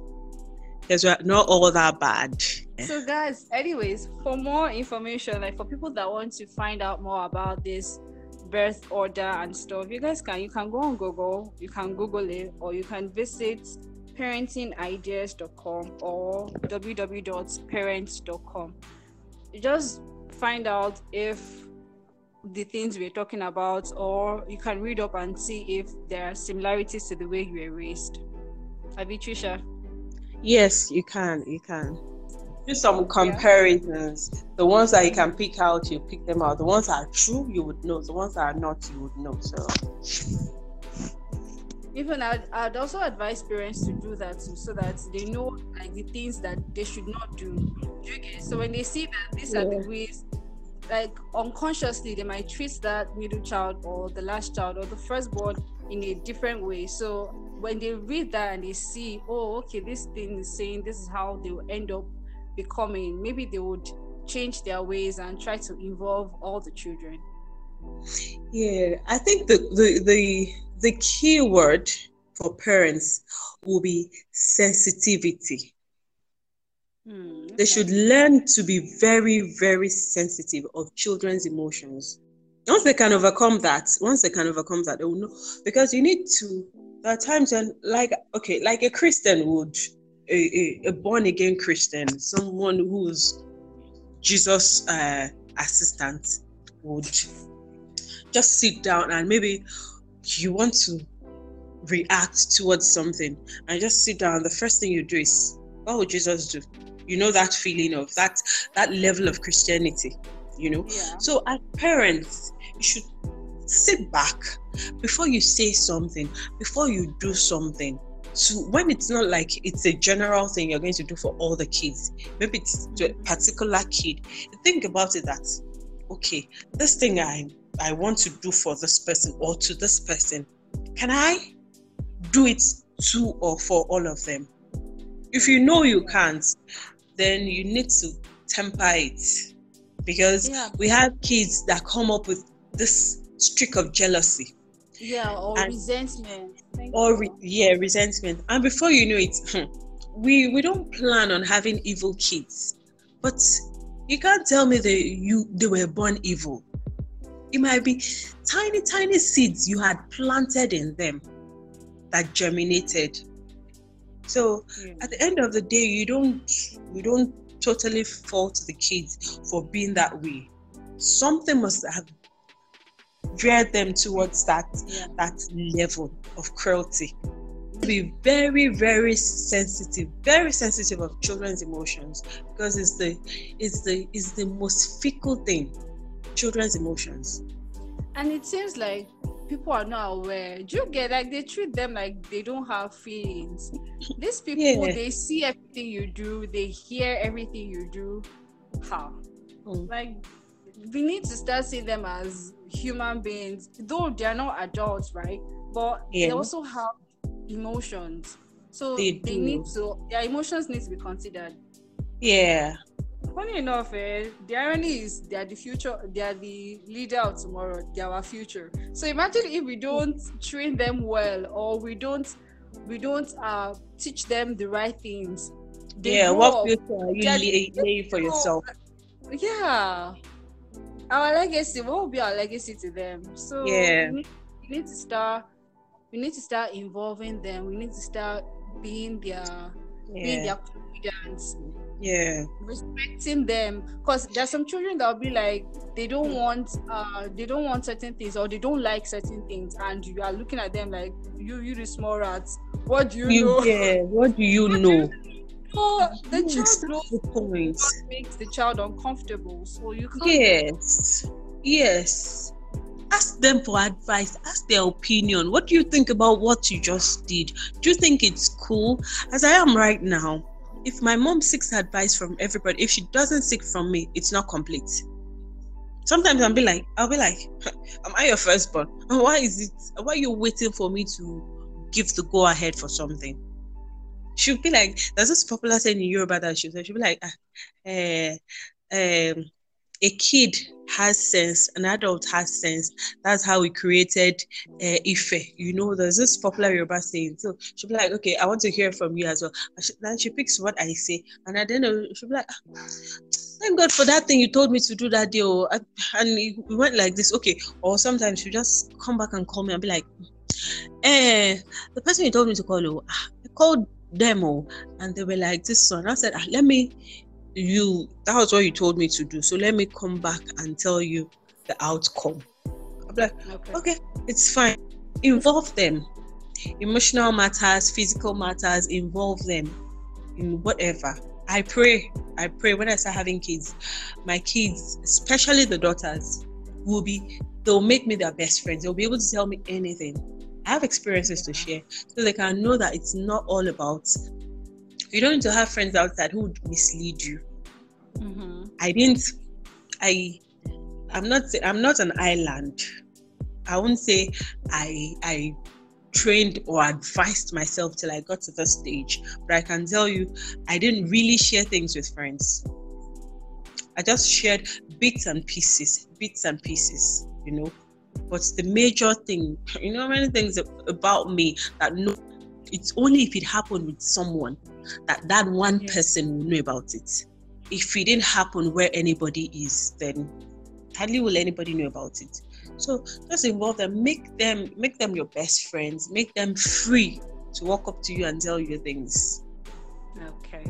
Because we're not all that bad. So, guys, anyways, for more information, like for people that want to find out more about this birth order and stuff, you guys can you can go on Google, you can Google it, or you can visit parentingideas.com or www.parents.com. You just find out if the things we're talking about, or you can read up and see if there are similarities to the way you were raised. Abi Trisha? Yes, you can. You can. Do some comparisons. Yeah. The ones that you can pick out, you pick them out. The ones that are true, you would know. The ones that are not, you would know. So even I'd, I'd also advise parents to do that too, so that they know like the things that they should not do. So when they see that these yeah. are the ways like unconsciously they might treat that middle child or the last child or the firstborn in a different way. So when they read that and they see oh okay this thing is saying this is how they will end up becoming maybe they would change their ways and try to involve all the children. Yeah i think the the the, the key word for parents will be sensitivity Hmm, okay. They should learn to be very, very sensitive of children's emotions. Once they can overcome that, once they can overcome that, they will know. Because you need to, there are times when, like, okay, like a Christian would, a, a, a born again Christian, someone who's Jesus' uh, assistant, would just sit down and maybe you want to react towards something and just sit down. The first thing you do is, what would Jesus do? You know that feeling of that that level of christianity you know? Yeah. so as parents you should sit back before you say something before you do something. So when it's not like it's a general thing you're going to do for all the kids maybe it's to a particular kid think about it that okay this thing i i want to do for this person or to this person can i do it to or for all of them? If you know you can't then you need to temper it because yeah. we have kids that come up with this streak of jealousy. Yeah, or and, resentment. Thank or re- yeah, resentment. And before you know it, hmm, we we don't plan on having evil kids, but you can't tell me that you they were born evil. It might be tiny, tiny seeds you had planted in them that germinated. So Yeah. at the end of the day, you don't you don't totally fault the kids for being that way. Something must have reared them towards that Yeah. that level of cruelty. Be very, very sensitive, very sensitive of children's emotions because it's the it's the it's the most fickle thing. Children's emotions. And it seems like people are not aware. Do you get like they treat them like they don't have feelings? These people Yeah. they see everything you do, they hear everything you do. How? Mm. Like we need to start seeing them as human beings, though they are not adults, right? But they also have emotions. So They they, need to their emotions need to be considered. Yeah. Funny enough, eh, the irony is they are the future, they are the leader of tomorrow, they are our future. So imagine if we don't train them well or we don't we don't uh teach them the right things. They yeah. What future are you Yeah, lay, laying for yourself? Yeah. Our legacy, what will be our legacy to them? So Yeah. we, need, we need to start we need to start involving them. We need to start being their being their confidence Yeah. respecting them because there's some children that will be like they don't want uh they don't want certain things or they don't like certain things and you are looking at them like you you the small rats what do you, You, know yeah. What do you What do know? Oh, the Yes, child knows the point. what makes the child uncomfortable so you can't Yes. Yes. Ask them for advice. Ask their opinion. What do you think about what you just did? Do you think it's cool? As I am right now, if my mom seeks advice from everybody, if she doesn't seek from me, it's not complete. Sometimes I'll be like, I'll be like, am I your firstborn? Why is it? Why are you waiting for me to give the go ahead for something? She'll be like, there's this popular saying in Yoruba that she'll say, she'll be like, ah, eh, um, a kid has sense, an adult has sense. That's how we created uh, Ife. You know, there's this popular Yoruba saying. So she'll be like, okay, I want to hear from you as well. And she, then she picks what I say, and end of it, she'll be like, "Ah, thank God for that thing you told me to do that day. oh." And we went like this, okay. Or sometimes she'll just come back and call me and be like, eh, the person you told me to call, oh, ah, I called them, oh, and they were like this one. I said, ah, let me you that was what you told me to do. So let me come back and tell you the outcome. I'm like okay okay it's fine. Involve them. Emotional matters physical matters involve them in whatever. I pray i pray when i start having kids my kids especially the daughters will be they'll make me their best friends. They'll be able to tell me anything. I have experiences to share so they can know that it's not all about you don't need to have friends outside who would mislead you mm-hmm. I didn't. I. I'm not. I'm not an island. I won't say I. I trained or advised myself till I got to this stage, but I can tell you, I didn't really share things with friends. I just shared bits and pieces, bits and pieces. You know, but the major thing, you know, many things about me that no, it's only if it happened with someone that that one Yeah. person will know about it if it didn't happen where anybody is, then hardly will anybody know about it. So just involve them, make them make them your best friends, make them free to walk up to you and tell you things. Okay.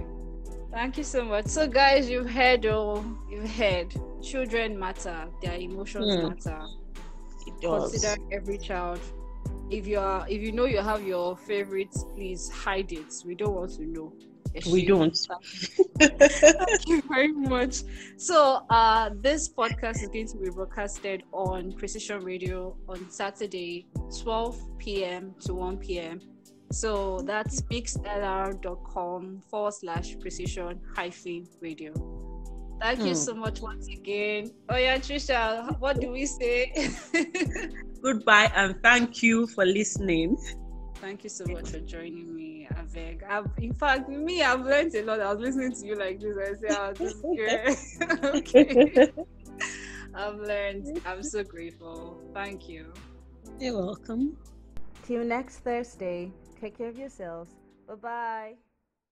Thank you so much. So, guys, you've heard, oh, you've heard. Children matter. Their emotions Hmm. matter. It does. Consider every child. If you are, if you know you have your favorites, please hide it. We don't want to know. We don't. Thank you very much. So, uh, this podcast is going to be broadcasted on Precision Radio on Saturday, 12 p.m. to 1 p.m. So that's mixlr.com forward slash precision hyphen radio. Thank you Hmm. so much once again. Oh yeah, Trisha, what do we say? Goodbye and thank you for listening. Thank you so much for joining me, Aveg. I've, in fact, me, I've learned a lot. I was listening to you like this. I say, oh, this is good. okay. I've learned. I'm so grateful. Thank you. You're welcome. Till next Thursday, take care of yourselves. Bye bye.